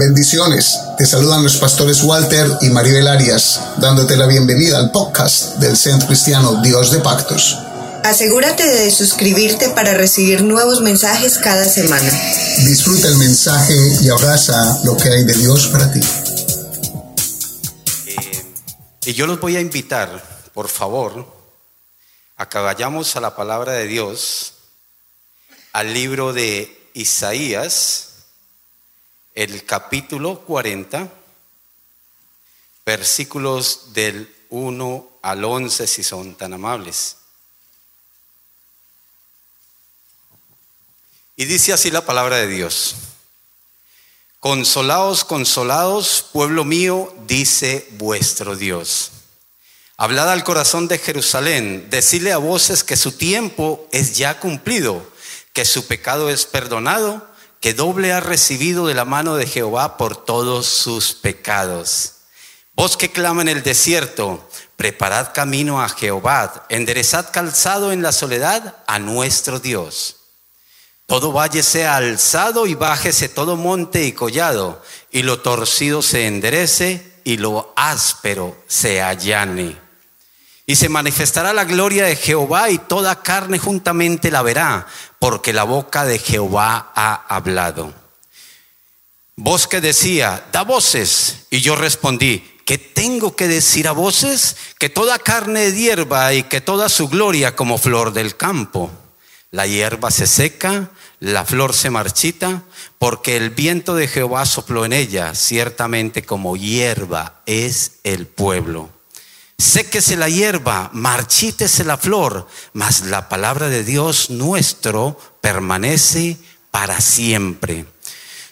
Bendiciones. Te saludan los pastores Walter y Maribel Arias, dándote la bienvenida al podcast del Centro Cristiano Dios de Pactos. Asegúrate de suscribirte para recibir nuevos mensajes cada semana. Disfruta el mensaje y abraza lo que hay de Dios para ti. Eh, y yo los voy a invitar, por favor, a que vayamos a la palabra de Dios, al libro de Isaías, el capítulo 40, versículos del 1 al 11, si son tan amables. Y dice así la palabra de Dios. Consolaos, consolados, pueblo mío, dice vuestro Dios. Hablad al corazón de Jerusalén, decile a voces que su tiempo es ya cumplido, que su pecado es perdonado que doble ha recibido de la mano de Jehová por todos sus pecados. Vos que clama en el desierto, preparad camino a Jehová, enderezad calzado en la soledad a nuestro Dios. Todo valle sea alzado y bájese todo monte y collado, y lo torcido se enderece y lo áspero se allane. Y se manifestará la gloria de Jehová y toda carne juntamente la verá, porque la boca de Jehová ha hablado. Voz que decía, da voces. Y yo respondí, ¿qué tengo que decir a voces? Que toda carne de hierba y que toda su gloria como flor del campo. La hierba se seca, la flor se marchita, porque el viento de Jehová sopló en ella, ciertamente como hierba es el pueblo. Séquese la hierba, marchítese la flor, mas la palabra de Dios nuestro permanece para siempre.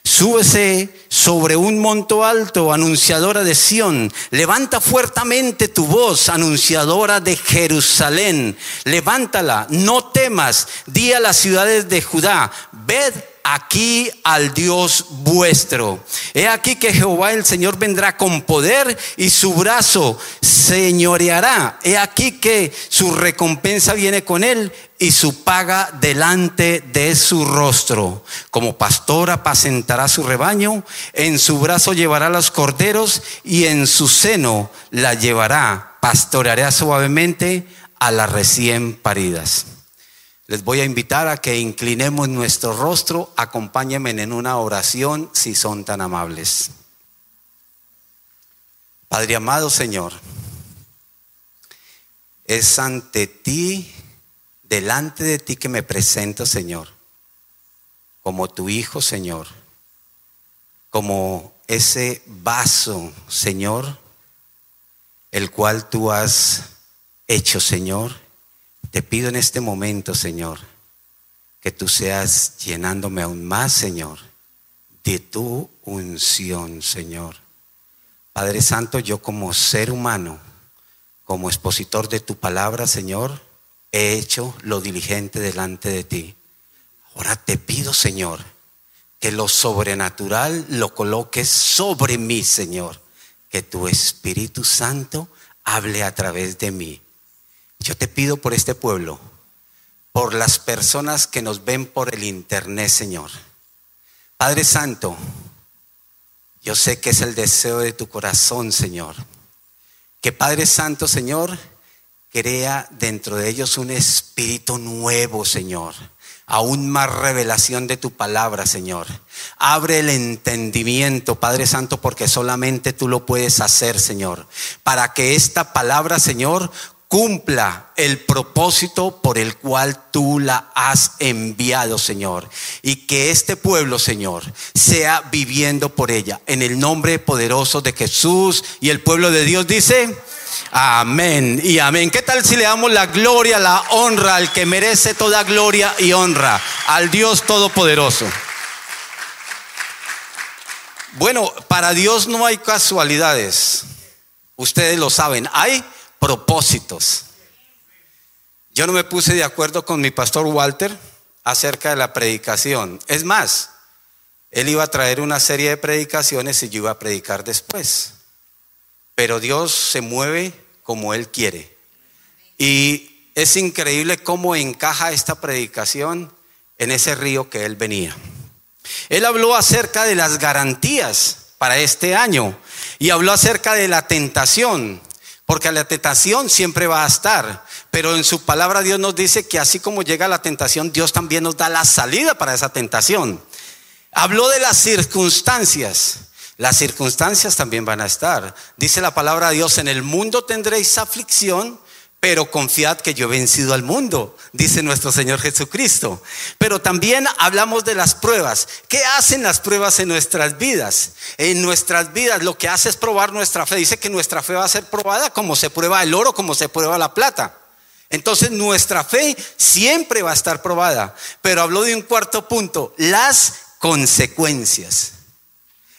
Súbese sobre un monto alto, anunciadora de Sión. Levanta fuertemente tu voz, anunciadora de Jerusalén. Levántala, no temas. Di a las ciudades de Judá, ved aquí al Dios vuestro. He aquí que Jehová el Señor vendrá con poder y su brazo señoreará. He aquí que su recompensa viene con él y su paga delante de su rostro. Como pastor apacentará su rebaño, en su brazo llevará los corderos y en su seno la llevará. Pastoreará suavemente a las recién paridas. Les voy a invitar a que inclinemos nuestro rostro, acompáñenme en una oración si son tan amables. Padre amado Señor, es ante ti, delante de ti que me presento, Señor, como tu Hijo, Señor, como ese vaso, Señor, el cual tú has hecho, Señor te pido en este momento, Señor, que tú seas llenándome aún más, Señor, de tu unción, Señor. Padre Santo, yo como ser humano, como expositor de tu palabra, Señor, he hecho lo diligente delante de ti. Ahora te pido, Señor, que lo sobrenatural lo coloques sobre mí, Señor. Que tu Espíritu Santo hable a través de mí yo te pido por este pueblo, por las personas que nos ven por el internet, Señor. Padre Santo, yo sé que es el deseo de tu corazón, Señor. Que Padre Santo, Señor, crea dentro de ellos un espíritu nuevo, Señor. Aún más revelación de tu palabra, Señor. Abre el entendimiento, Padre Santo, porque solamente tú lo puedes hacer, Señor. Para que esta palabra, Señor, cumpla el propósito por el cual tú la has enviado, Señor. Y que este pueblo, Señor, sea viviendo por ella. En el nombre poderoso de Jesús y el pueblo de Dios dice, amén y amén. ¿Qué tal si le damos la gloria, la honra al que merece toda gloria y honra, al Dios Todopoderoso? Bueno, para Dios no hay casualidades. Ustedes lo saben. Hay propósitos. Yo no me puse de acuerdo con mi pastor Walter acerca de la predicación. Es más, él iba a traer una serie de predicaciones y yo iba a predicar después. Pero Dios se mueve como Él quiere. Y es increíble cómo encaja esta predicación en ese río que Él venía. Él habló acerca de las garantías para este año y habló acerca de la tentación, porque la tentación siempre va a estar, pero en su palabra Dios nos dice que así como llega la tentación, Dios también nos da la salida para esa tentación. Habló de las circunstancias. Las circunstancias también van a estar. Dice la palabra de Dios, en el mundo tendréis aflicción, pero confiad que yo he vencido al mundo, dice nuestro Señor Jesucristo. Pero también hablamos de las pruebas. ¿Qué hacen las pruebas en nuestras vidas? En nuestras vidas lo que hace es probar nuestra fe. Dice que nuestra fe va a ser probada como se prueba el oro, como se prueba la plata. Entonces nuestra fe siempre va a estar probada. Pero habló de un cuarto punto, las consecuencias.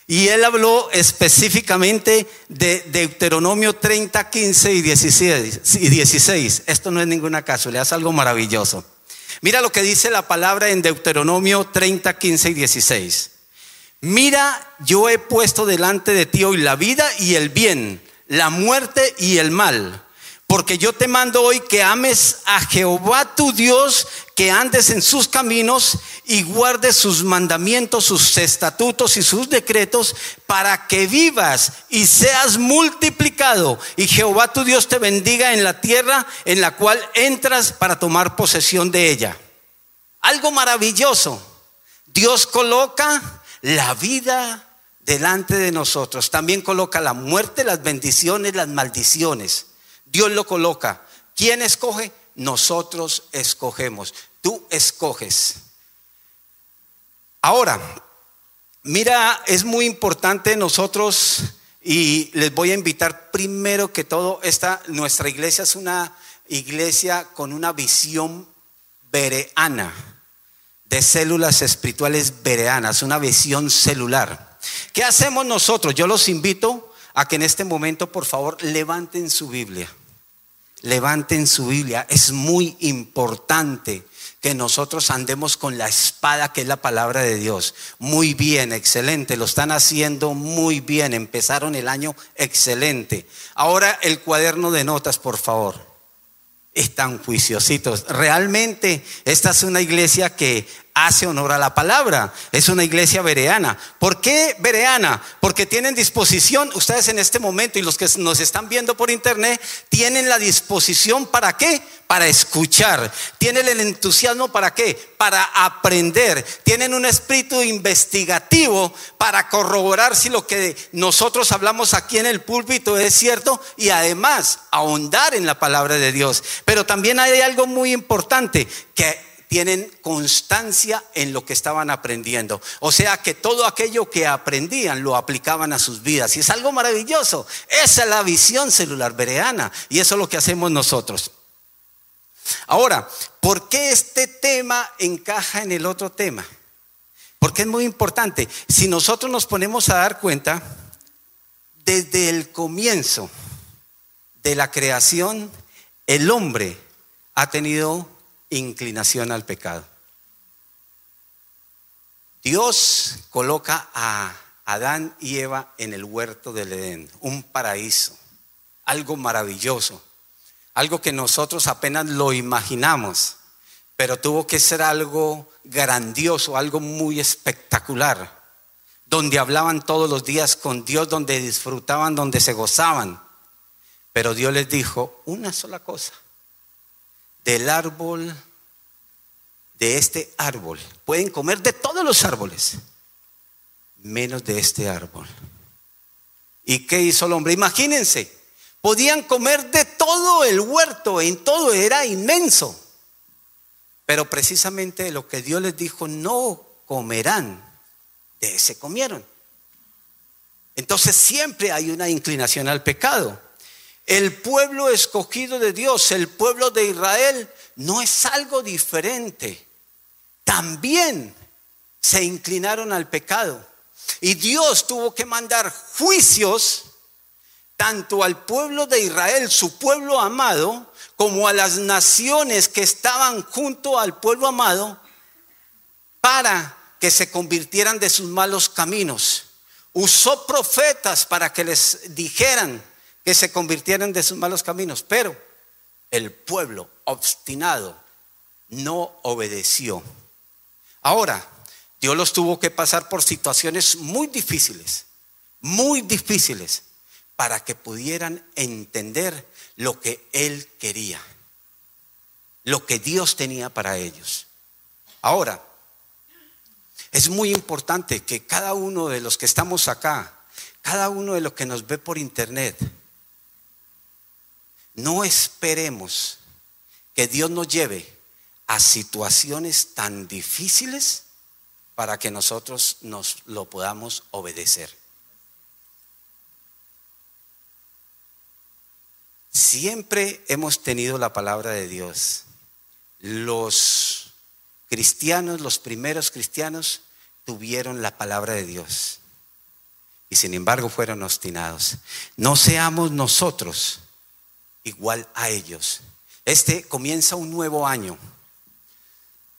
Y él habló específicamente de Deuteronomio 30, 15 y 16, Esto no es ninguna casualidad, es algo maravilloso. Mira lo que dice la palabra en Deuteronomio 30, 15 y 16. Mira, yo he puesto delante de ti hoy la vida y el bien, la muerte y el mal. Porque yo te mando hoy que ames a Jehová tu Dios, que andes en sus caminos y guardes sus mandamientos, sus estatutos y sus decretos, para que vivas y seas multiplicado. Y Jehová tu Dios te bendiga en la tierra en la cual entras para tomar posesión de ella. Algo maravilloso. Dios coloca la vida delante de nosotros. También coloca la muerte, las bendiciones, las maldiciones. Dios lo coloca. ¿Quién escoge? Nosotros escogemos. Tú escoges. Ahora, mira, es muy importante nosotros y les voy a invitar primero que todo, esta, nuestra iglesia es una iglesia con una visión bereana, de células espirituales bereanas, una visión celular. ¿Qué hacemos nosotros? Yo los invito a que en este momento, por favor, levanten su Biblia levanten su Biblia. Es muy importante que nosotros andemos con la espada que es la palabra de Dios. Muy bien, excelente, lo están haciendo muy bien, empezaron el año excelente. Ahora el cuaderno de notas, por favor. Están juiciositos. Realmente esta es una iglesia que hace honor a la palabra. Es una iglesia bereana. ¿Por qué bereana? Porque tienen disposición, ustedes en este momento y los que nos están viendo por internet, tienen la disposición para qué? Para escuchar. Tienen el entusiasmo para qué? Para aprender. Tienen un espíritu investigativo para corroborar si lo que nosotros hablamos aquí en el púlpito es cierto y además ahondar en la palabra de Dios. Pero también hay algo muy importante que tienen constancia en lo que estaban aprendiendo. O sea que todo aquello que aprendían lo aplicaban a sus vidas. Y es algo maravilloso. Esa es la visión celular bereana. Y eso es lo que hacemos nosotros. Ahora, ¿por qué este tema encaja en el otro tema? Porque es muy importante. Si nosotros nos ponemos a dar cuenta, desde el comienzo de la creación, el hombre ha tenido inclinación al pecado. Dios coloca a Adán y Eva en el huerto del Edén, un paraíso, algo maravilloso, algo que nosotros apenas lo imaginamos, pero tuvo que ser algo grandioso, algo muy espectacular, donde hablaban todos los días con Dios, donde disfrutaban, donde se gozaban. Pero Dios les dijo una sola cosa, del árbol, de este árbol. Pueden comer de todos los árboles, menos de este árbol. ¿Y qué hizo el hombre? Imagínense, podían comer de todo el huerto, en todo era inmenso. Pero precisamente lo que Dios les dijo, no comerán, de ese comieron. Entonces siempre hay una inclinación al pecado. El pueblo escogido de Dios, el pueblo de Israel, no es algo diferente. También se inclinaron al pecado. Y Dios tuvo que mandar juicios tanto al pueblo de Israel, su pueblo amado, como a las naciones que estaban junto al pueblo amado, para que se convirtieran de sus malos caminos. Usó profetas para que les dijeran que se convirtieran de sus malos caminos, pero el pueblo obstinado no obedeció. Ahora, Dios los tuvo que pasar por situaciones muy difíciles, muy difíciles, para que pudieran entender lo que Él quería, lo que Dios tenía para ellos. Ahora, es muy importante que cada uno de los que estamos acá, cada uno de los que nos ve por internet, no esperemos que Dios nos lleve a situaciones tan difíciles para que nosotros nos lo podamos obedecer. Siempre hemos tenido la palabra de Dios. Los cristianos, los primeros cristianos, tuvieron la palabra de Dios. Y sin embargo fueron obstinados. No seamos nosotros igual a ellos. Este comienza un nuevo año.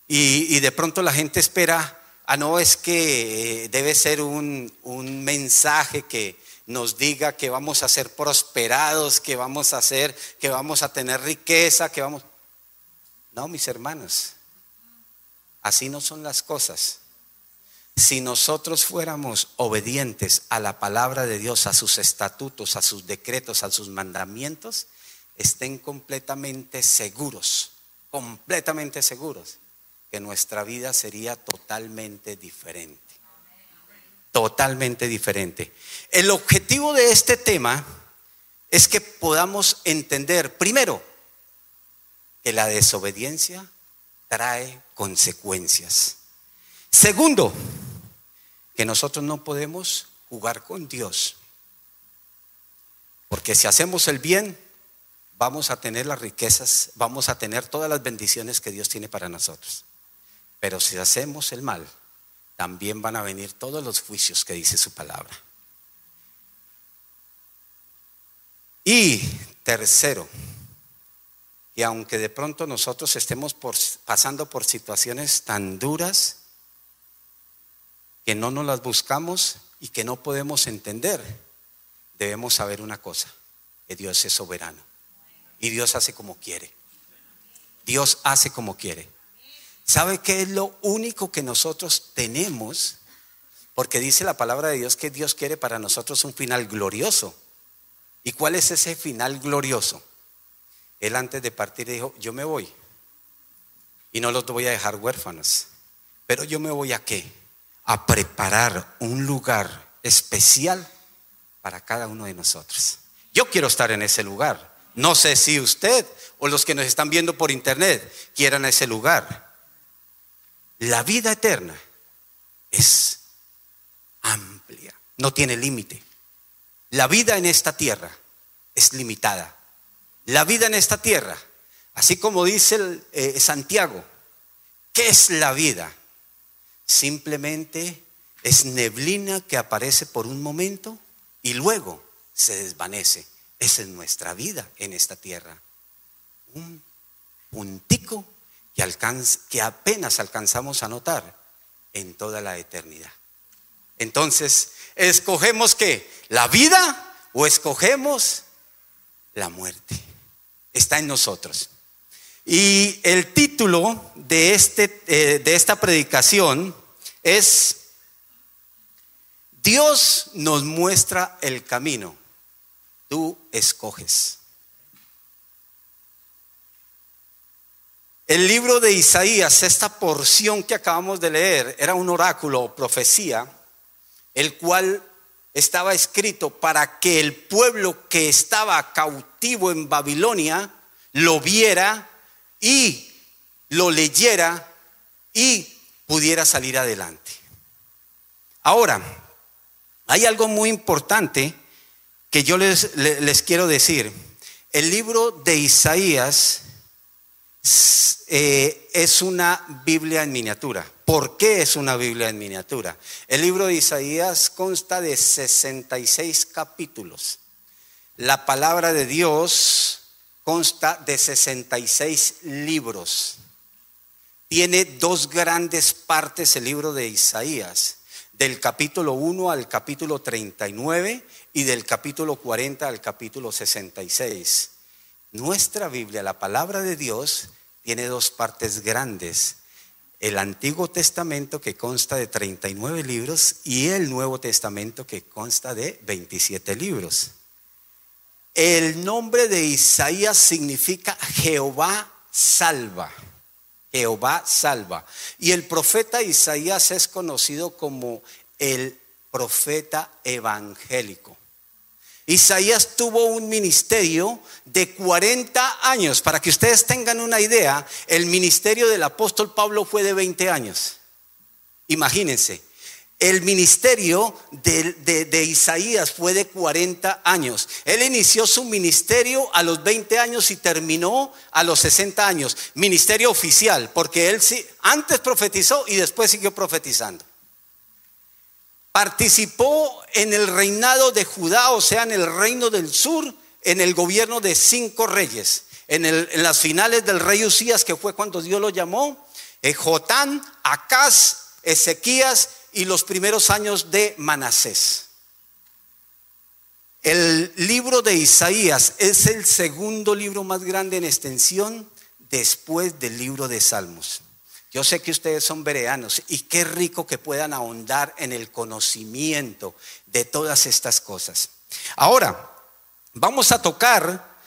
Y, de pronto la gente espera, ah, no, es que eh, debe ser un, un mensaje que, nos diga que vamos a ser prosperados, que vamos a ser, que vamos a tener riqueza, que vamos. No, mis hermanos, así no son las cosas. Si nosotros fuéramos obedientes a la palabra de Dios, a sus estatutos, a sus decretos, a sus mandamientos, estén completamente seguros, completamente seguros, que nuestra vida sería totalmente diferente totalmente diferente. El objetivo de este tema es que podamos entender, primero, que la desobediencia trae consecuencias. Segundo, que nosotros no podemos jugar con Dios. Porque si hacemos el bien, vamos a tener las riquezas, vamos a tener todas las bendiciones que Dios tiene para nosotros. Pero si hacemos el mal, también van a venir todos los juicios que dice su palabra. Y tercero, y aunque de pronto nosotros estemos pasando por situaciones tan duras que no nos las buscamos y que no podemos entender, debemos saber una cosa, que Dios es soberano y Dios hace como quiere. Dios hace como quiere. ¿Sabe qué es lo único que nosotros tenemos? Porque dice la palabra de Dios que Dios quiere para nosotros un final glorioso. ¿Y cuál es ese final glorioso? Él antes de partir dijo, yo me voy y no los voy a dejar huérfanos, pero yo me voy a qué? A preparar un lugar especial para cada uno de nosotros. Yo quiero estar en ese lugar. No sé si usted o los que nos están viendo por internet quieran ese lugar. La vida eterna es amplia, no tiene límite. La vida en esta tierra es limitada. La vida en esta tierra, así como dice eh, Santiago, ¿qué es la vida? Simplemente es neblina que aparece por un momento y luego se desvanece. Esa es nuestra vida en esta tierra. Un puntico que, apenas alcanzamos a notar en toda la eternidad. Entonces, ¿escogemos qué? ¿La vida o escogemos la muerte? Está en nosotros. Y el título de, este, eh, de esta predicación es Dios nos muestra el camino, tú escoges. El libro de Isaías, esta porción que acabamos de leer, era un oráculo o profecía, el cual estaba escrito para que el pueblo que estaba cautivo en Babilonia lo viera y lo leyera y pudiera salir adelante. Ahora, hay algo muy importante que yo les, les quiero decir. El libro de Isaías eh, es una Biblia en miniatura. ¿Por qué es una Biblia en miniatura? El libro de Isaías consta de 66 capítulos. La palabra de Dios consta de 66 libros. Tiene dos grandes partes el libro de Isaías, del capítulo 1 al capítulo 39 y del capítulo 40 al capítulo 66. Nuestra Biblia, la palabra de Dios, tiene dos partes grandes. el Antiguo Testamento que consta de 39 libros y el Nuevo Testamento que consta de 27 libros. El nombre de Isaías significa Jehová salva. Jehová salva. Y el profeta Isaías es conocido como el profeta evangélico. Isaías tuvo un ministerio de 40 años. Para que ustedes tengan una idea, el ministerio del apóstol Pablo fue de 20 años. Imagínense, el ministerio de, Isaías fue de 40 años. Él inició su ministerio a los 20 años y terminó a los 60 años. Ministerio oficial, porque él antes profetizó y después siguió profetizando. Participó en el reinado de Judá, o sea, en el reino del sur, en el gobierno de cinco reyes. En, en las finales del rey Usías, que fue cuando Dios lo llamó, eh, Jotán, Acaz, Ezequías y los primeros años de Manasés. El libro de Isaías es el segundo libro más grande en extensión después del libro de Salmos. Yo sé que ustedes son vereanos y qué rico que puedan ahondar en el conocimiento de todas estas cosas. Ahora, vamos a tocar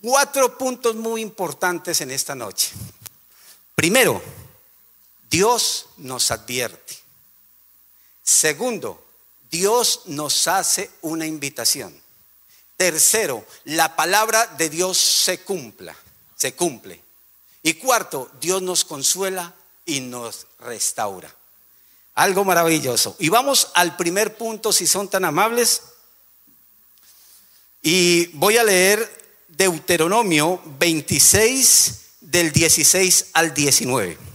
cuatro puntos muy importantes en esta noche. Primero, Dios nos advierte. Segundo, Dios nos hace una invitación. Tercero, la palabra de Dios se cumpla, se cumple. Y cuarto, Dios nos consuela y nos restaura. Algo maravilloso. Y vamos al primer punto, si son tan amables. Y voy a leer Deuteronomio 26 del 16 al 19.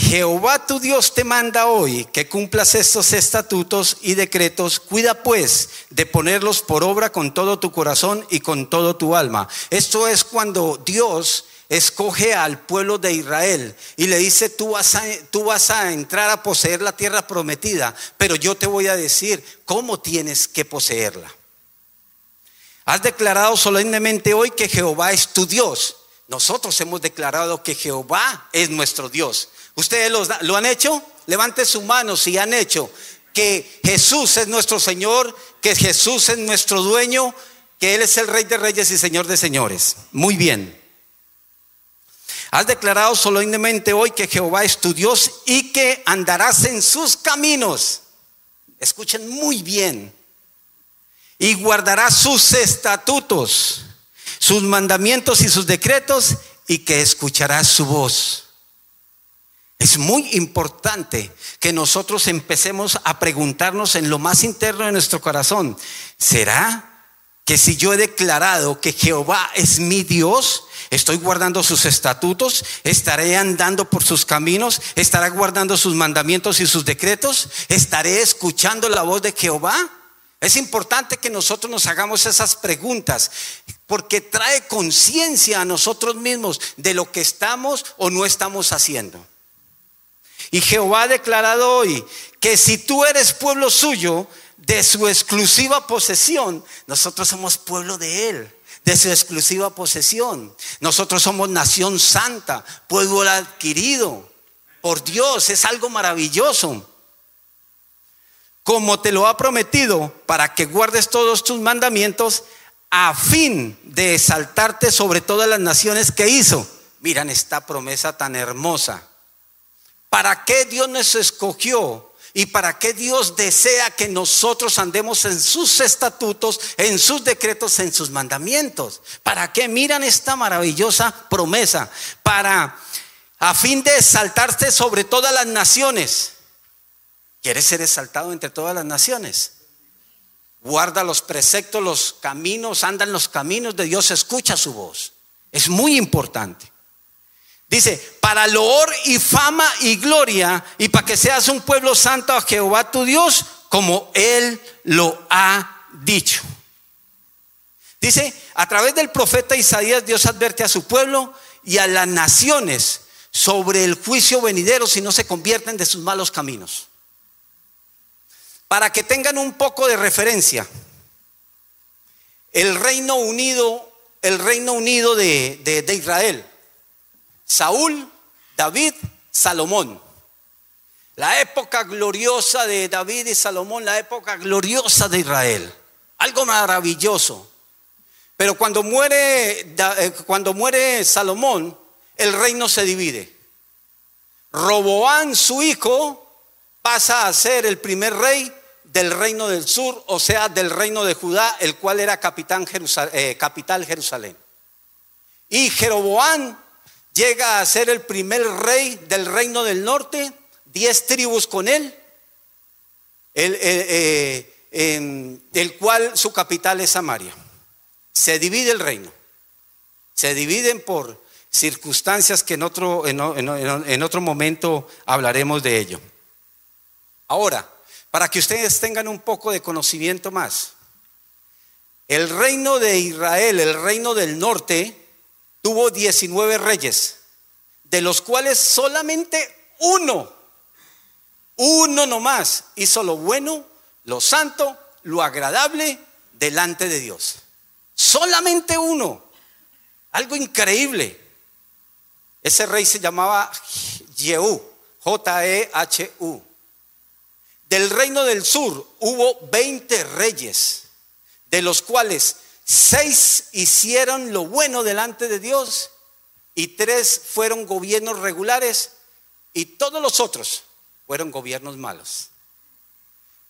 Jehová tu Dios te manda hoy que cumplas estos estatutos y decretos. Cuida pues de ponerlos por obra con todo tu corazón y con todo tu alma. Esto es cuando Dios escoge al pueblo de Israel y le dice, tú vas, a, tú vas a entrar a poseer la tierra prometida, pero yo te voy a decir cómo tienes que poseerla. Has declarado solemnemente hoy que Jehová es tu Dios. Nosotros hemos declarado que Jehová es nuestro Dios. ¿Ustedes lo, han hecho? Levante su mano si han hecho que Jesús es nuestro Señor, que Jesús es nuestro dueño, que Él es el Rey de Reyes y Señor de Señores. Muy bien. Has declarado solemnemente hoy que Jehová es tu Dios y que andarás en sus caminos. Escuchen muy bien. Y guardarás sus estatutos, sus mandamientos y sus decretos y que escucharás su voz. Es muy importante que nosotros empecemos a preguntarnos en lo más interno de nuestro corazón, ¿será que si yo he declarado que Jehová es mi Dios, estoy guardando sus estatutos, estaré andando por sus caminos, estaré guardando sus mandamientos y sus decretos, estaré escuchando la voz de Jehová? Es importante que nosotros nos hagamos esas preguntas porque trae conciencia a nosotros mismos de lo que estamos o no estamos haciendo. Y Jehová ha declarado hoy que si tú eres pueblo suyo, de su exclusiva posesión, nosotros somos pueblo de Él, de su exclusiva posesión. Nosotros somos nación santa, pueblo adquirido por Dios, es algo maravilloso. Como te lo ha prometido, para que guardes todos tus mandamientos, a fin de exaltarte sobre todas las naciones que hizo. Miran esta promesa tan hermosa. ¿Para qué Dios nos escogió? ¿Y para qué Dios desea que nosotros andemos en sus estatutos, en sus decretos, en sus mandamientos? ¿Para qué miran esta maravillosa promesa? Para, a fin de exaltarse sobre todas las naciones. ¿Quieres ser exaltado entre todas las naciones? Guarda los preceptos, los caminos, anda en los caminos de Dios, escucha su voz. Es muy importante. Dice, para loor y fama y gloria, y para que seas un pueblo santo a Jehová tu Dios, como Él lo ha dicho. Dice, a través del profeta Isaías, Dios advierte a su pueblo y a las naciones sobre el juicio venidero si no se convierten de sus malos caminos. Para que tengan un poco de referencia, el Reino Unido el reino unido de, de- de Israel. Saúl, David, Salomón. La época gloriosa de David y Salomón, la época gloriosa de Israel. Algo maravilloso. Pero cuando muere, eh, cuando muere Salomón, el reino se divide. Roboán, su hijo, pasa a ser el primer rey del reino del sur, o sea, del reino de Judá, el cual era eh, capital Jerusalén. Y Jeroboán llega a ser el primer rey del reino del norte, diez tribus con él, el, eh, eh, del cual su capital es Samaria. Se divide el reino. Se dividen por circunstancias que en otro, en, en en otro momento hablaremos de ello. Ahora, para que ustedes tengan un poco de conocimiento más, el reino de Israel, el reino del norte, tuvo 19 reyes, de los cuales solamente uno, uno nomás, hizo lo bueno, lo santo, lo agradable delante de Dios. Solamente uno. Algo increíble. Ese rey se llamaba Jehú, J-E-H-U. Del reino del sur hubo 20 reyes, de los cuales seis hicieron lo bueno delante de Dios y tres fueron gobiernos regulares y todos los otros fueron gobiernos malos.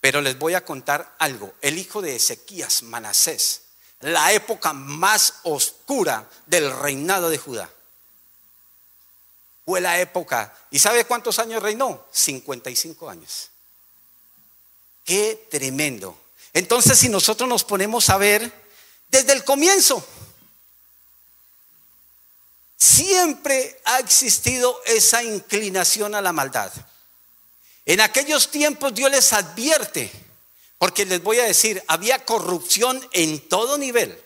Pero les voy a contar algo. El hijo de Ezequías, Manasés, la época más oscura del reinado de Judá. Fue la época. ¿Y sabe cuántos años reinó? 55 años. Qué tremendo. Entonces, si nosotros nos ponemos a ver desde el comienzo, siempre ha existido esa inclinación a la maldad. En aquellos tiempos Dios les advierte, porque les voy a decir, había corrupción en todo nivel.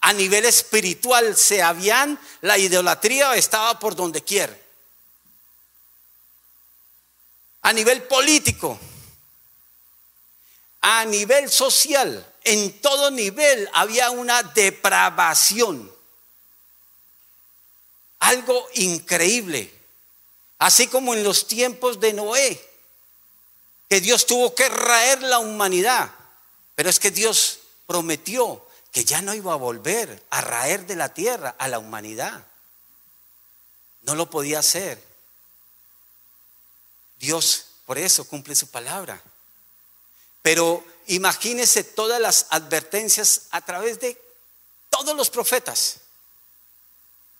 A nivel espiritual se habían, la idolatría estaba por donde quiera. A nivel político, a nivel social, en todo nivel había una depravación. Algo increíble. Así como en los tiempos de Noé, que Dios tuvo que raer la humanidad. Pero es que Dios prometió que ya no iba a volver a raer de la tierra a la humanidad. No lo podía hacer. Dios por eso cumple su palabra. Pero imagínense todas las advertencias a través de todos los profetas.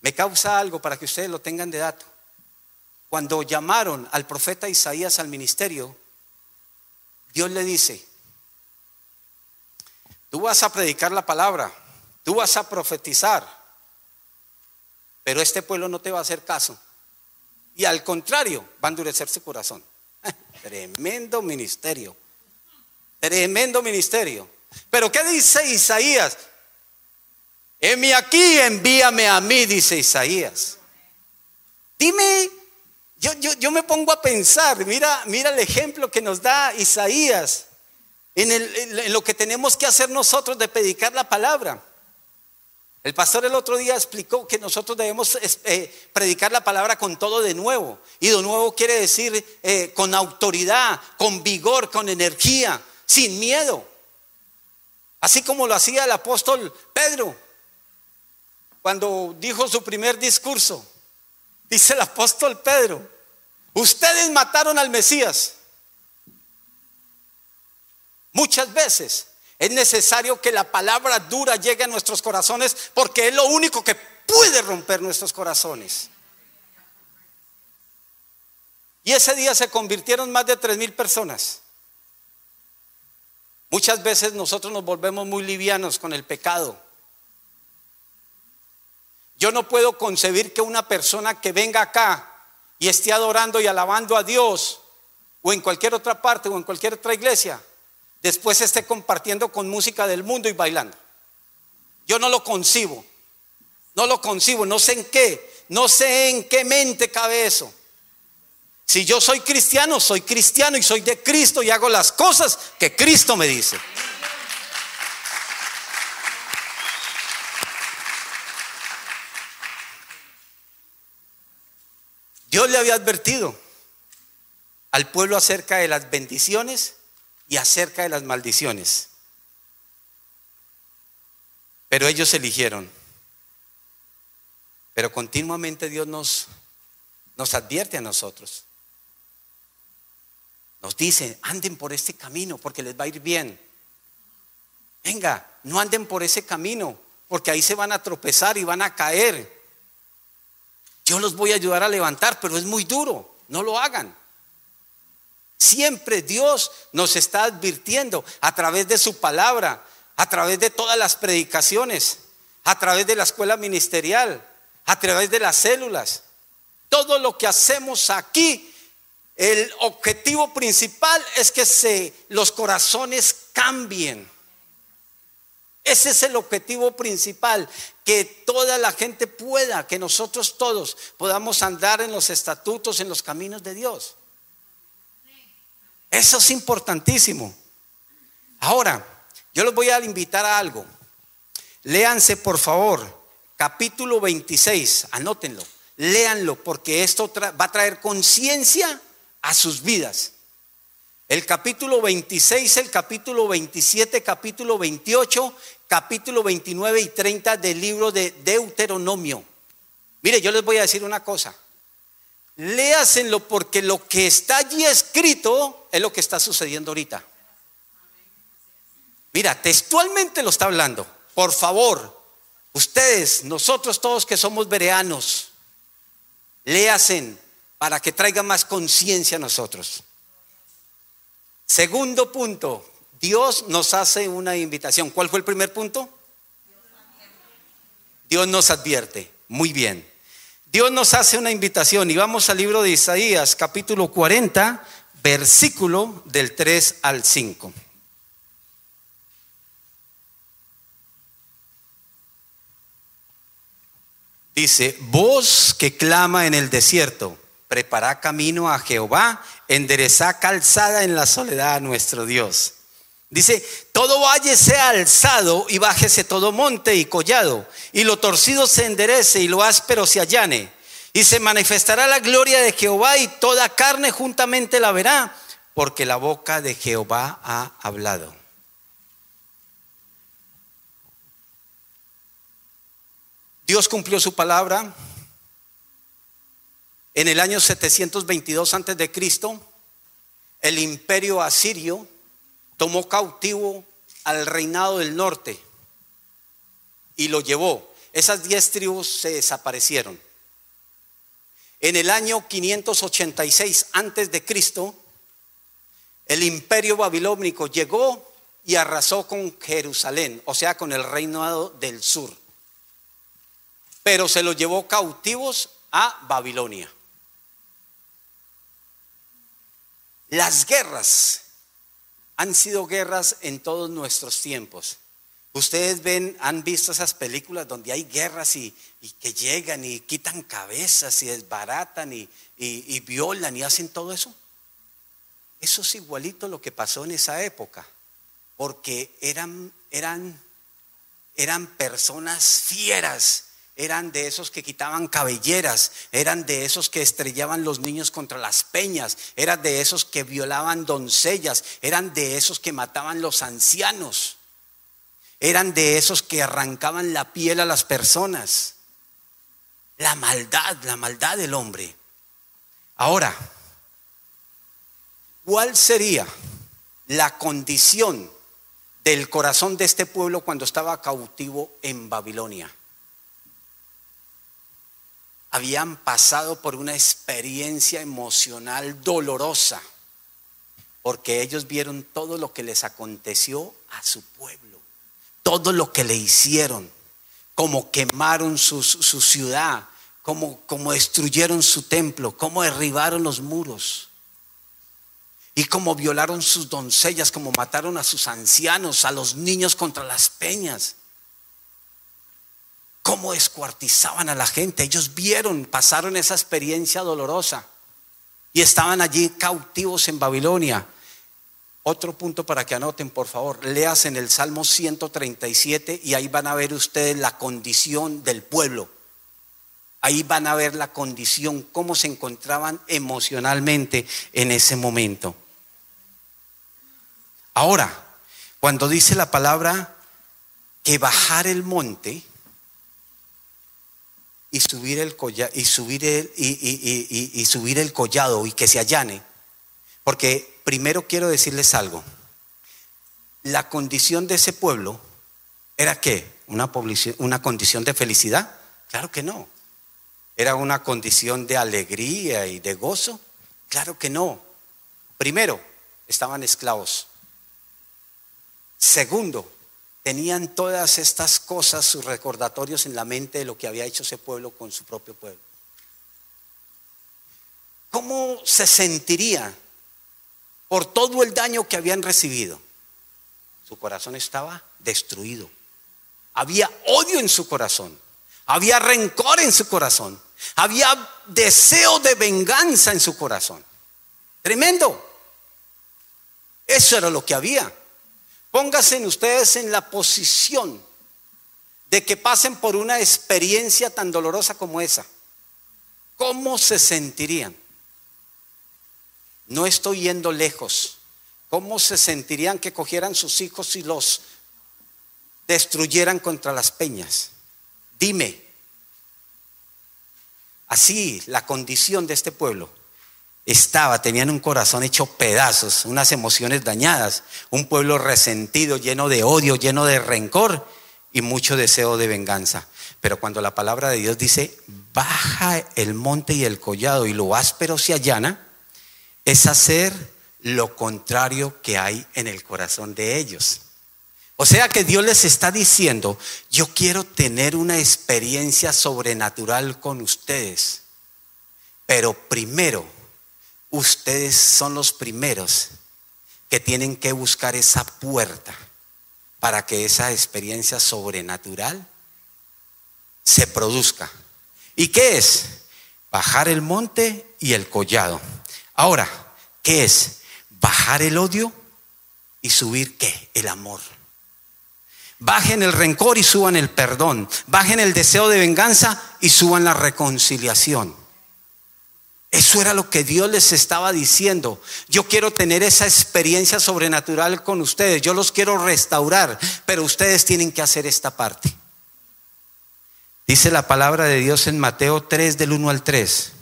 Me causa algo para que ustedes lo tengan de dato. Cuando llamaron al profeta Isaías al ministerio, Dios le dice, tú vas a predicar la palabra, tú vas a profetizar, pero este pueblo no te va a hacer caso. Y al contrario, va a endurecer su corazón. Tremendo ministerio. Tremendo ministerio. Pero ¿qué dice Isaías? Heme aquí, envíame a mí, dice Isaías. Dime, yo, yo, yo me pongo a pensar, mira, mira el ejemplo que nos da Isaías en, lo que tenemos que hacer nosotros de predicar la palabra. El pastor el otro día explicó que nosotros debemos eh, predicar la palabra con todo de nuevo. Y de nuevo quiere decir eh, con autoridad, con vigor, con energía, sin miedo. Así como lo hacía el apóstol Pedro cuando dijo su primer discurso. Dice el apóstol Pedro, ustedes mataron al Mesías. Muchas veces es necesario que la palabra dura llegue a nuestros corazones porque es lo único que puede romper nuestros corazones. Y ese día se convirtieron más de tres mil personas. Muchas veces nosotros nos volvemos muy livianos con el pecado. Yo no puedo concebir que una persona que venga acá y esté adorando y alabando a Dios, o en cualquier otra parte, o en cualquier otra iglesia, después esté compartiendo con música del mundo y bailando. Yo no lo concibo, no lo concibo, no sé en qué, no sé en qué mente cabe eso. Si yo soy cristiano, soy cristiano y soy de Cristo y hago las cosas que Cristo me dice. Dios le había advertido al pueblo acerca de las bendiciones y acerca de las maldiciones. Pero ellos eligieron. Pero continuamente Dios nos, nos advierte a nosotros. Nos dice, anden por este camino porque les va a ir bien. Venga, no anden por ese camino porque ahí se van a tropezar y van a caer. Yo los voy a ayudar a levantar, pero es muy duro, no lo hagan. Siempre Dios nos está advirtiendo a través de su palabra, a través de todas las predicaciones, a través de la escuela ministerial, a través de las células. Todo lo que hacemos aquí, el objetivo principal es que se, los corazones cambien. Ese es el objetivo principal, que toda la gente pueda, que nosotros todos podamos andar en los estatutos, en los caminos de Dios. Eso es importantísimo. Ahora, yo los voy a invitar a algo. Léanse, por favor, capítulo 26, anótenlo, léanlo, porque esto va a traer conciencia a sus vidas. El capítulo 26, el capítulo 27, capítulo 28, capítulo 29 y 30 del libro de Deuteronomio. Mire, yo les voy a decir una cosa. Léasenlo porque lo que está allí escrito es lo que está sucediendo ahorita. Mira, textualmente lo está hablando. Por favor, ustedes, nosotros todos que somos vereanos, léasen para que traiga más conciencia a nosotros. Segundo punto, Dios nos hace una invitación. ¿Cuál fue el primer punto? Dios nos advierte. Muy bien. Dios nos hace una invitación y vamos al libro de Isaías, capítulo 40, versículo del 3 al 5. Dice, voz que clama en el desierto, prepara camino a Jehová, endereza calzada en la soledad a nuestro Dios. Dice, todo valle sea alzado y bájese todo monte y collado, y lo torcido se enderece y lo áspero se allane. Y se manifestará la gloria de Jehová y toda carne juntamente la verá, porque la boca de Jehová ha hablado. Dios cumplió su palabra en el año 722 antes de Cristo. El imperio asirio tomó cautivo al reinado del norte y lo llevó. Esas diez tribus se desaparecieron. En el año 586 antes de Cristo, el imperio babilónico llegó y arrasó con Jerusalén, o sea, con el reinado del sur. Pero se los llevó cautivos a Babilonia. Las guerras han sido guerras en todos nuestros tiempos. Ustedes ven, han visto esas películas donde hay guerras y, que llegan y quitan cabezas y desbaratan y, y, violan y hacen todo eso. Eso es igualito lo que pasó en esa época, porque eran, eran, eran personas fieras eran de esos que quitaban cabelleras, eran de esos que estrellaban los niños contra las peñas, eran de esos que violaban doncellas, eran de esos que mataban los ancianos, eran de esos que arrancaban la piel a las personas. La maldad, la maldad del hombre. Ahora, ¿cuál sería la condición del corazón de este pueblo cuando estaba cautivo en Babilonia? Habían pasado por una experiencia emocional dolorosa, porque ellos vieron todo lo que les aconteció a su pueblo, todo lo que le hicieron, como quemaron su, ciudad, como, como destruyeron su templo, como derribaron los muros. Y como violaron sus doncellas, como mataron a sus ancianos, a los niños contra las peñas cómo descuartizaban a la gente. Ellos vieron, pasaron esa experiencia dolorosa y estaban allí cautivos en Babilonia. Otro punto para que anoten, por favor, leas en el Salmo 137 y ahí van a ver ustedes la condición del pueblo. Ahí van a ver la condición, cómo se encontraban emocionalmente en ese momento. Ahora, cuando dice la palabra que bajar el monte y subir el, y subir el, y subir el collado y que se allane, porque primero quiero decirles algo. La condición de ese pueblo era qué? Una, una condición de felicidad. Claro que no. ¿Era una condición de alegría y de gozo? Claro que no. Primero, estaban esclavos. Segundo, tenían todas estas cosas, sus recordatorios en la mente de lo que había hecho ese pueblo con su propio pueblo. ¿Cómo se sentiría por todo el daño que habían recibido? Su corazón estaba destruido. Había odio en su corazón. Había rencor en su corazón. Había deseo de venganza en su corazón. Tremendo. Eso era lo que había. Pónganse ustedes en la posición de que pasen por una experiencia tan dolorosa como esa. ¿Cómo se sentirían? No estoy yendo lejos. ¿Cómo se sentirían que cogieran sus hijos y los destruyeran contra las peñas? Dime. Así la condición de este pueblo estaba, tenían un corazón hecho pedazos, unas emociones dañadas, un pueblo resentido, lleno de odio, lleno de rencor y mucho deseo de venganza. Pero cuando la palabra de Dios dice, baja el monte y el collado y lo áspero se allana, es hacer lo contrario que hay en el corazón de ellos. O sea que Dios les está diciendo, yo quiero tener una experiencia sobrenatural con ustedes, pero primero ustedes son los primeros que tienen que buscar esa puerta para que esa experiencia sobrenatural se produzca. ¿Y qué es? Bajar el monte y el collado. Ahora, ¿qué es? Bajar el odio y subir qué? El amor. Bajen el rencor y suban el perdón. Bajen el deseo de venganza y suban la reconciliación. Eso era lo que Dios les estaba diciendo. Yo quiero tener esa experiencia sobrenatural con ustedes. Yo los quiero restaurar, pero ustedes tienen que hacer esta parte. Dice la palabra de Dios en Mateo 3 del 1 al 3.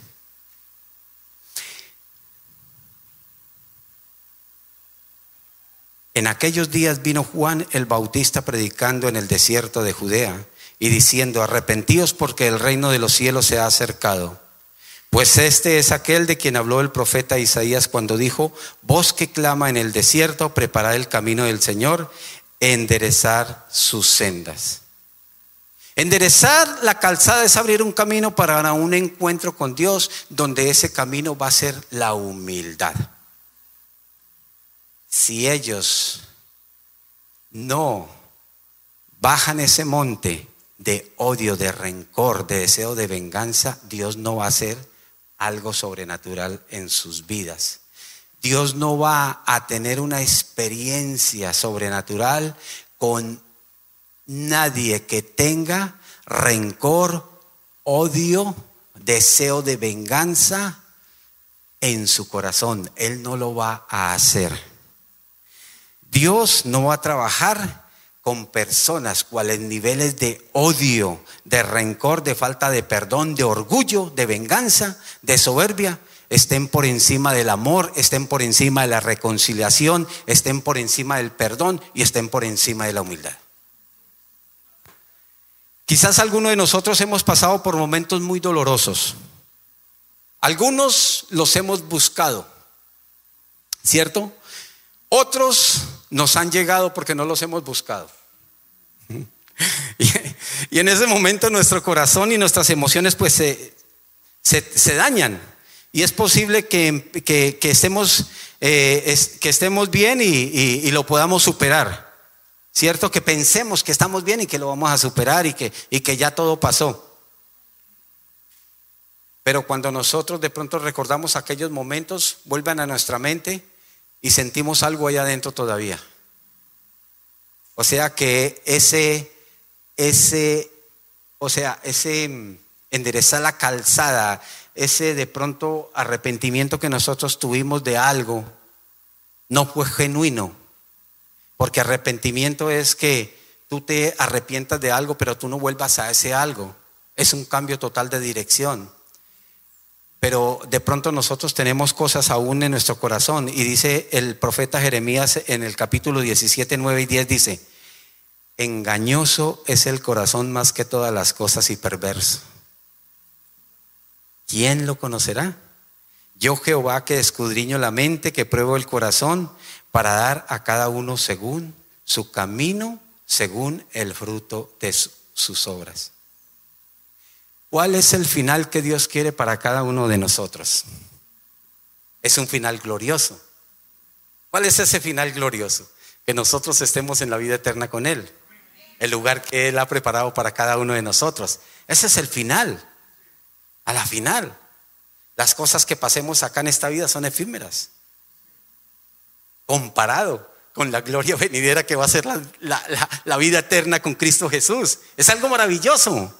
En aquellos días vino Juan el Bautista predicando en el desierto de Judea y diciendo, arrepentíos porque el reino de los cielos se ha acercado. Pues este es aquel de quien habló el profeta Isaías cuando dijo, voz que clama en el desierto, preparad el camino del Señor, enderezar sus sendas. Enderezar la calzada es abrir un camino para un encuentro con Dios, donde ese camino va a ser la humildad. Si ellos no bajan ese monte de odio, de rencor, de deseo de venganza, Dios no va a hacer algo sobrenatural en sus vidas. Dios no va a tener una experiencia sobrenatural con nadie que tenga rencor, odio, deseo de venganza en su corazón. Él no lo va a hacer. Dios no va a trabajar con personas cuales niveles de odio, de rencor, de falta de perdón, de orgullo, de venganza, de soberbia, estén por encima del amor, estén por encima de la reconciliación, estén por encima del perdón y estén por encima de la humildad. Quizás algunos de nosotros hemos pasado por momentos muy dolorosos. Algunos los hemos buscado, ¿cierto? Otros nos han llegado porque no los hemos buscado. Y, en ese momento nuestro corazón y nuestras emociones pues se, se, dañan. Y es posible que, que, estemos, eh, que estemos bien y, y, lo podamos superar. ¿Cierto? Que pensemos que estamos bien y que lo vamos a superar y que, y que ya todo pasó. Pero cuando nosotros de pronto recordamos aquellos momentos, vuelvan a nuestra mente y sentimos algo allá adentro todavía. O sea que ese, ese, o sea, ese, enderezar la calzada, ese de pronto arrepentimiento que nosotros tuvimos de algo, no fue genuino. Porque arrepentimiento es que tú te arrepientas de algo, pero tú no vuelvas a ese algo. Es un cambio total de dirección. Pero de pronto nosotros tenemos cosas aún en nuestro corazón. Y dice el profeta Jeremías en el capítulo 17, 9 y 10, dice, engañoso es el corazón más que todas las cosas y perverso. ¿Quién lo conocerá? Yo Jehová que escudriño la mente, que pruebo el corazón, para dar a cada uno según su camino, según el fruto de sus obras. ¿Cuál es el final que Dios quiere para cada uno de nosotros? Es un final glorioso. ¿Cuál es ese final glorioso? Que nosotros estemos en la vida eterna con Él. El lugar que Él ha preparado para cada uno de nosotros. Ese es el final. A la final. Las cosas que pasemos acá en esta vida son efímeras. Comparado con la gloria venidera que va a ser la, la vida eterna con Cristo Jesús. Es algo maravilloso.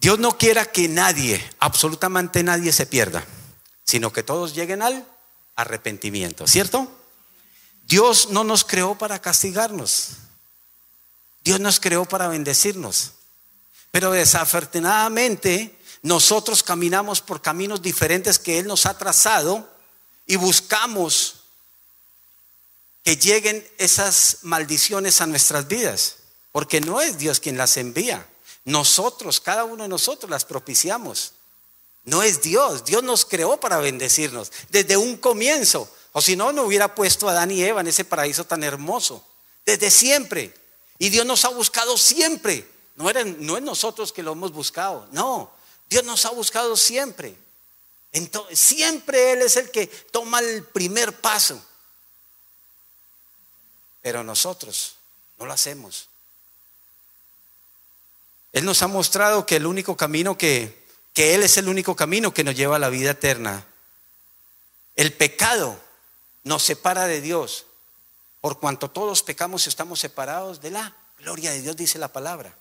Dios no quiera que nadie, absolutamente nadie se pierda, sino que todos lleguen al arrepentimiento, ¿cierto? Dios no nos creó para castigarnos. Dios nos creó para bendecirnos. Pero desafortunadamente nosotros caminamos por caminos diferentes que Él nos ha trazado y buscamos que lleguen esas maldiciones a nuestras vidas, porque no es Dios quien las envía. Nosotros, cada uno de nosotros las propiciamos. No es Dios. Dios nos creó para bendecirnos desde un comienzo. O si no, no hubiera puesto a Adán y Eva en ese paraíso tan hermoso. Desde siempre. Y Dios nos ha buscado siempre. No, no es nosotros que lo hemos buscado. No. Dios nos ha buscado siempre. Entonces, siempre Él es el que toma el primer paso. Pero nosotros no lo hacemos. Él nos ha mostrado que el único camino que, que Él es el único camino que nos lleva a la vida eterna. El pecado nos separa de Dios. Por cuanto todos pecamos y estamos separados de la gloria de Dios, dice la palabra.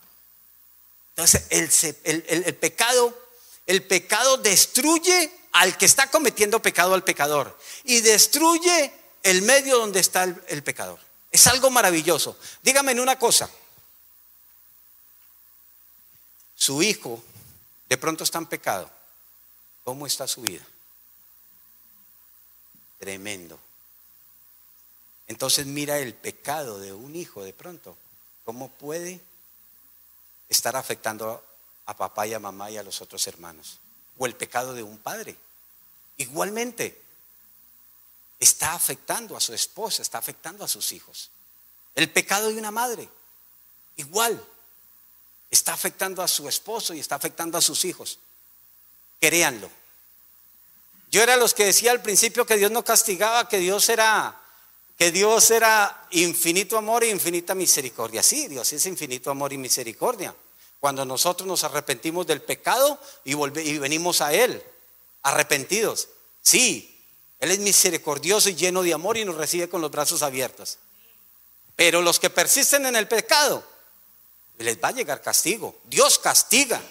Entonces, el, pecado, el pecado destruye al que está cometiendo pecado al pecador y destruye el medio donde está el, el pecador. Es algo maravilloso. Dígame una cosa su hijo de pronto está en pecado, ¿cómo está su vida? Tremendo. Entonces mira el pecado de un hijo de pronto, ¿cómo puede estar afectando a papá y a mamá y a los otros hermanos? O el pecado de un padre. Igualmente, está afectando a su esposa, está afectando a sus hijos. El pecado de una madre, igual está afectando a su esposo y está afectando a sus hijos. Créanlo. Yo era los que decía al principio que Dios no castigaba, que Dios era que Dios era infinito amor e infinita misericordia. Sí, Dios es infinito amor y misericordia. Cuando nosotros nos arrepentimos del pecado y, y venimos a Él, arrepentidos. Sí, Él es misericordioso y lleno de amor y nos recibe con los brazos abiertos. Pero los que persisten en el pecado, les va a llegar castigo. Dios castiga.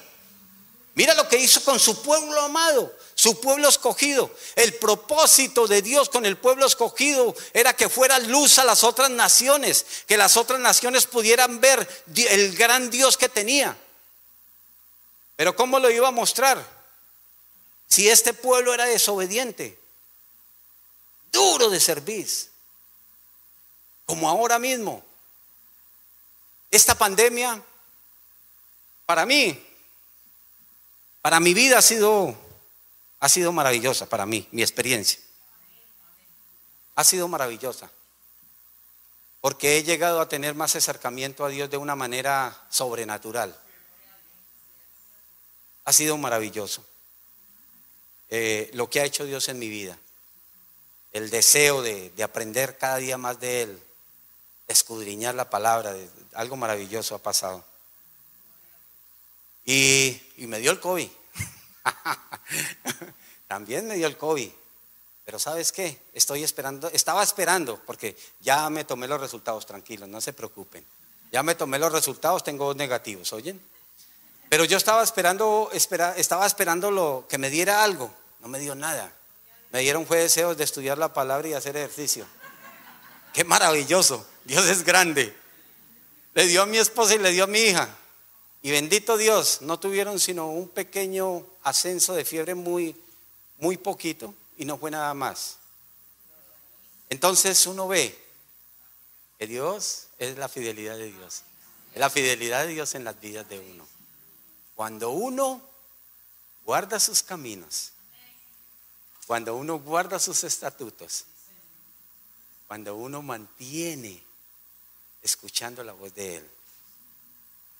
Mira lo que hizo con su pueblo amado, su pueblo escogido. El propósito de Dios con el pueblo escogido era que fuera luz a las otras naciones, que las otras naciones pudieran ver el gran Dios que tenía. Pero ¿cómo lo iba a mostrar? Si este pueblo era desobediente, duro de servir, como ahora mismo, esta pandemia, para mí, para mi vida ha sido, ha sido maravillosa, para mí, mi experiencia. Ha sido maravillosa. Porque he llegado a tener más acercamiento a Dios de una manera sobrenatural. Ha sido maravilloso. Eh, lo que ha hecho Dios en mi vida. El deseo de, de aprender cada día más de Él escudriñar la palabra, algo maravilloso ha pasado. Y, me dio el COVID. También me dio el COVID. Pero ¿sabes qué? Estoy esperando, estaba esperando, porque ya me tomé los resultados, tranquilos, no se preocupen. Ya me tomé los resultados, tengo dos negativos, ¿oyen? Pero yo estaba esperando, estaba esperando lo, que me diera algo. No me dio nada. Me dieron fue deseos de estudiar la palabra y hacer ejercicio. Qué maravilloso. Dios es grande. Le dio a mi esposa y le dio a mi hija. Y bendito Dios, no tuvieron sino un pequeño ascenso de fiebre muy, muy poquito y no fue nada más. Entonces uno ve que Dios es la fidelidad de Dios. Es la fidelidad de Dios en las vidas de uno. Cuando uno guarda sus caminos, cuando uno guarda sus estatutos, cuando uno mantiene escuchando la voz de Él,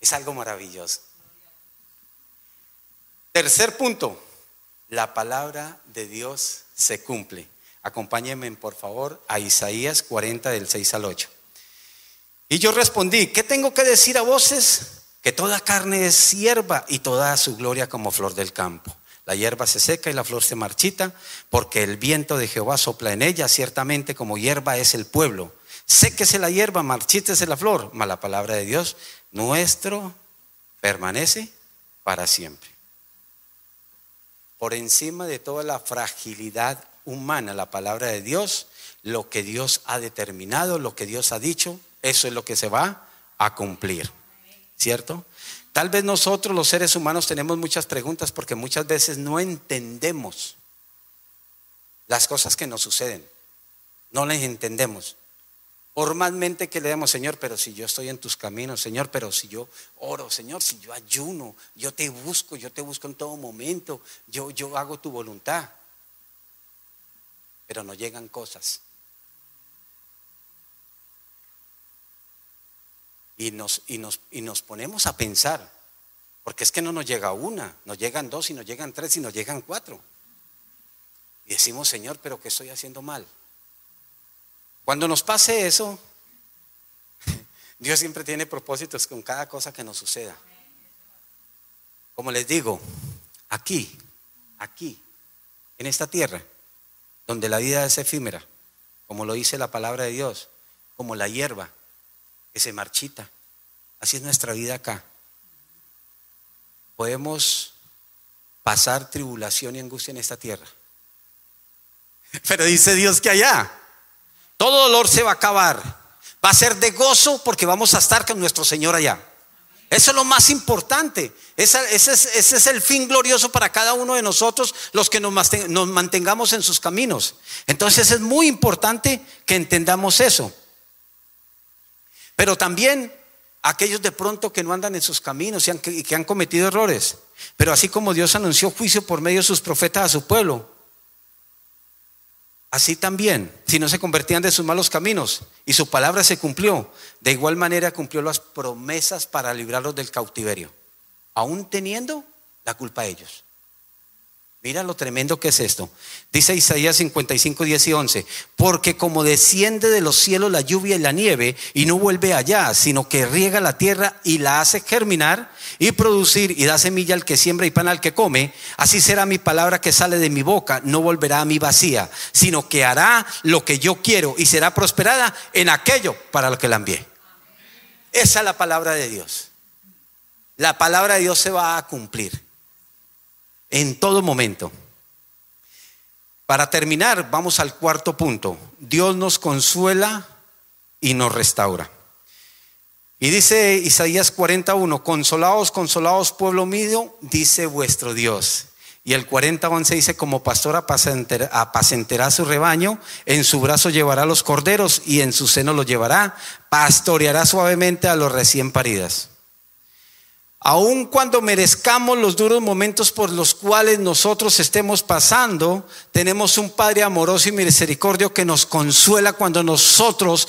es algo maravilloso. Tercer punto, la palabra de Dios se cumple. Acompáñenme por favor a Isaías 40 del 6 al 8. Y yo respondí, ¿qué tengo que decir a voces? Que toda carne es hierba y toda su gloria como flor del campo. La hierba se seca y la flor se marchita, porque el viento de Jehová sopla en ella, ciertamente como hierba es el pueblo. Séquese la hierba, marchítese la flor, mas la palabra de Dios nuestro permanece para siempre. Por encima de toda la fragilidad humana, la palabra de Dios, lo que Dios ha determinado, lo que Dios ha dicho, eso es lo que se va a cumplir. ¿Cierto? Tal vez nosotros los seres humanos tenemos muchas preguntas porque muchas veces no entendemos las cosas que nos suceden. No las entendemos. Formalmente que le demos, Señor, pero si yo estoy en tus caminos, Señor, pero si yo oro, Señor, si yo ayuno, yo te busco, yo te busco en todo momento, yo, yo hago tu voluntad. Pero no llegan cosas. Y nos, y nos, y nos ponemos a pensar, porque es que no nos llega una, nos llegan dos y nos llegan tres y nos llegan cuatro. Y decimos, Señor, pero ¿qué estoy haciendo mal? Cuando nos pase eso, Dios siempre tiene propósitos con cada cosa que nos suceda. Como les digo, aquí, aquí, en esta tierra, donde la vida es efímera, como lo dice la palabra de Dios, como la hierba que se marchita. Así es nuestra vida acá. Podemos pasar tribulación y angustia en esta tierra. Pero dice Dios que allá todo dolor se va a acabar. Va a ser de gozo porque vamos a estar con nuestro Señor allá. Eso es lo más importante. Ese, es, el fin glorioso para cada uno de nosotros, los que nos, nos mantengamos en sus caminos. Entonces es muy importante que entendamos eso. Pero también aquellos de pronto que no andan en sus caminos y que han cometido errores. Pero así como Dios anunció juicio por medio de sus profetas a su pueblo, Así también, si no se convertían de sus malos caminos y su palabra se cumplió, de igual manera cumplió las promesas para librarlos del cautiverio, aún teniendo la culpa a ellos. Mira lo tremendo que es esto. Dice Isaías 55, 10 y 11. Porque como desciende de los cielos la lluvia y la nieve y no vuelve allá, sino que riega la tierra y la hace germinar y producir y da semilla al que siembra y pan al que come, así será mi palabra que sale de mi boca, no volverá a mi vacía, sino que hará lo que yo quiero y será prosperada en aquello para lo que la envié. Esa es la palabra de Dios. La palabra de Dios se va a cumplir en todo momento. Para terminar, vamos al cuarto punto. Dios nos consuela y nos restaura. Y dice Isaías 41, consolaos, consolaos, pueblo mío, dice vuestro Dios. Y el 40, 11 dice, como pastor apacenterá su rebaño, en su brazo llevará los corderos y en su seno los llevará, pastoreará suavemente a los recién paridas. Aun cuando merezcamos los duros momentos por los cuales nosotros estemos pasando, tenemos un Padre amoroso y misericordio que nos consuela cuando nosotros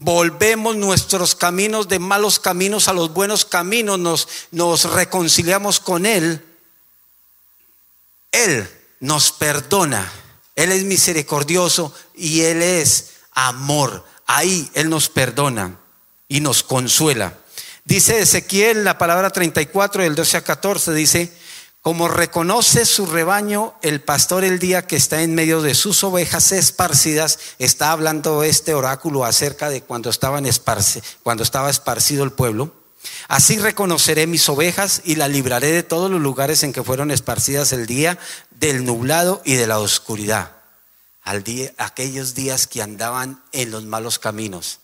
volvemos nuestros caminos de malos caminos a los buenos caminos, nos, nos reconciliamos con Él. Él nos perdona, Él es misericordioso y Él es amor. Ahí Él nos perdona y nos consuela. Dice Ezequiel, la palabra 34 del 12 a 14, dice, como reconoce su rebaño el pastor el día que está en medio de sus ovejas esparcidas, está hablando este oráculo acerca de cuando, estaban cuando estaba esparcido el pueblo. Así reconoceré mis ovejas y las libraré de todos los lugares en que fueron esparcidas el día del nublado y de la oscuridad. Al día, aquellos días que andaban en los malos caminos.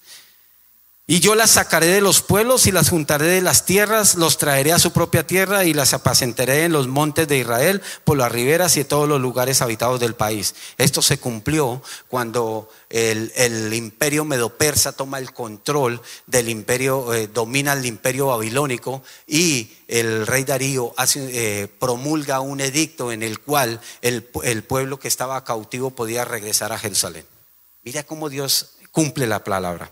Y yo las sacaré de los pueblos y las juntaré de las tierras, los traeré a su propia tierra y las apacentaré en los montes de Israel, por las riberas y en todos los lugares habitados del país. Esto se cumplió cuando el, imperio medo-persa toma el control del imperio, eh, domina el imperio babilónico y el rey Darío eh, promulga un edicto en el cual el, el pueblo que estaba cautivo podía regresar a Jerusalén. Mira cómo Dios cumple la palabra.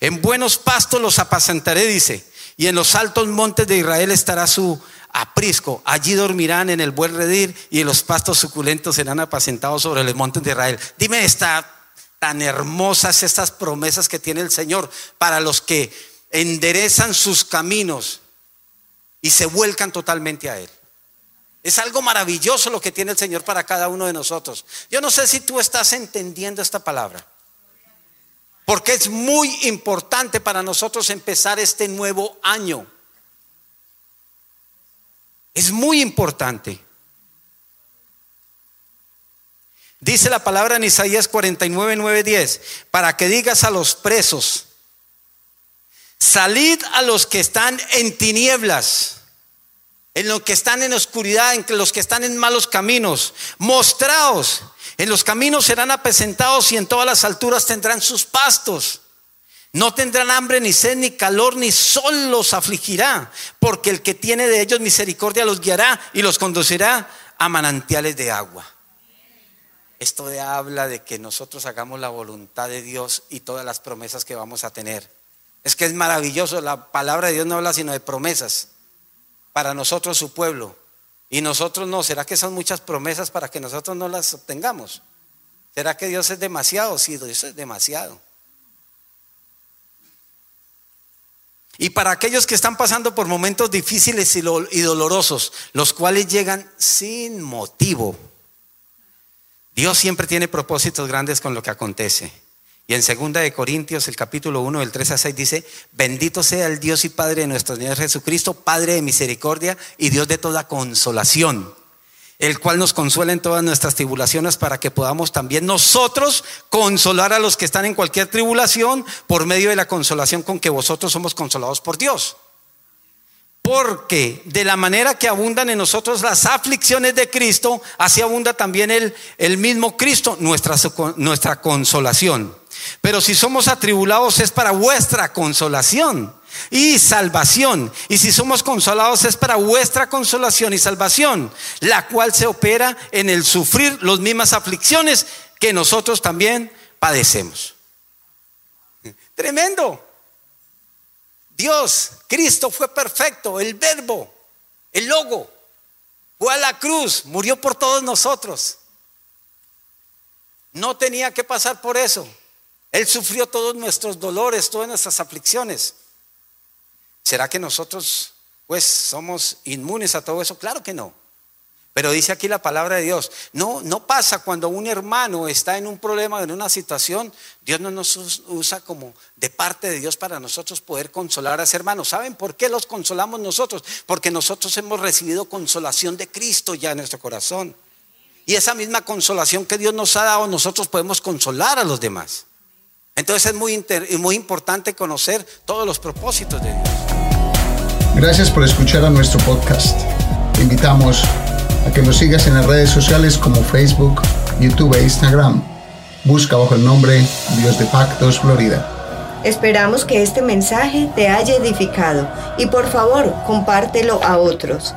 En buenos pastos los apacentaré, dice, y en los altos montes de Israel estará su aprisco. Allí dormirán en el buen redir y en los pastos suculentos serán apacentados sobre los montes de Israel. Dime, está tan hermosas estas promesas que tiene el Señor para los que enderezan sus caminos y se vuelcan totalmente a Él. Es algo maravilloso lo que tiene el Señor para cada uno de nosotros. Yo no sé si tú estás entendiendo esta palabra. Porque es muy importante para nosotros empezar este nuevo año. Es muy importante. Dice la palabra en Isaías 49, 9, 10, para que digas a los presos, salid a los que están en tinieblas, en los que están en oscuridad, en los que están en malos caminos, mostraos en los caminos serán apesentados y en todas las alturas tendrán sus pastos. No tendrán hambre, ni sed, ni calor, ni sol los afligirá, porque el que tiene de ellos misericordia los guiará y los conducirá a manantiales de agua. Esto de habla de que nosotros hagamos la voluntad de Dios y todas las promesas que vamos a tener. Es que es maravilloso, la palabra de Dios no habla sino de promesas para nosotros, su pueblo. Y nosotros no, ¿será que son muchas promesas para que nosotros no las obtengamos? ¿Será que Dios es demasiado? Sí, Dios es demasiado. Y para aquellos que están pasando por momentos difíciles y dolorosos, los cuales llegan sin motivo, Dios siempre tiene propósitos grandes con lo que acontece. Y en 2 de Corintios, el capítulo 1, del 3 a 6 dice, bendito sea el Dios y Padre de nuestro Señor Jesucristo, Padre de misericordia y Dios de toda consolación, el cual nos consuela en todas nuestras tribulaciones para que podamos también nosotros consolar a los que están en cualquier tribulación por medio de la consolación con que vosotros somos consolados por Dios. Porque de la manera que abundan en nosotros las aflicciones de Cristo, así abunda también el, el mismo Cristo, nuestra, nuestra consolación. Pero si somos atribulados es para vuestra consolación y salvación. Y si somos consolados es para vuestra consolación y salvación, la cual se opera en el sufrir las mismas aflicciones que nosotros también padecemos. Tremendo. Dios, Cristo fue perfecto, el verbo, el logo, fue a la cruz, murió por todos nosotros. No tenía que pasar por eso. Él sufrió todos nuestros dolores, todas nuestras aflicciones. ¿Será que nosotros pues somos inmunes a todo eso? Claro que no. Pero dice aquí la palabra de Dios, no, no pasa cuando un hermano está en un problema, en una situación, Dios no nos usa como de parte de Dios para nosotros poder consolar a ese hermano. ¿Saben por qué los consolamos nosotros? Porque nosotros hemos recibido consolación de Cristo ya en nuestro corazón. Y esa misma consolación que Dios nos ha dado, nosotros podemos consolar a los demás. Entonces es muy, muy importante conocer todos los propósitos de Dios. Gracias por escuchar a nuestro podcast. Te invitamos a que nos sigas en las redes sociales como Facebook, YouTube e Instagram. Busca bajo el nombre Dios de Pactos Florida. Esperamos que este mensaje te haya edificado y por favor compártelo a otros.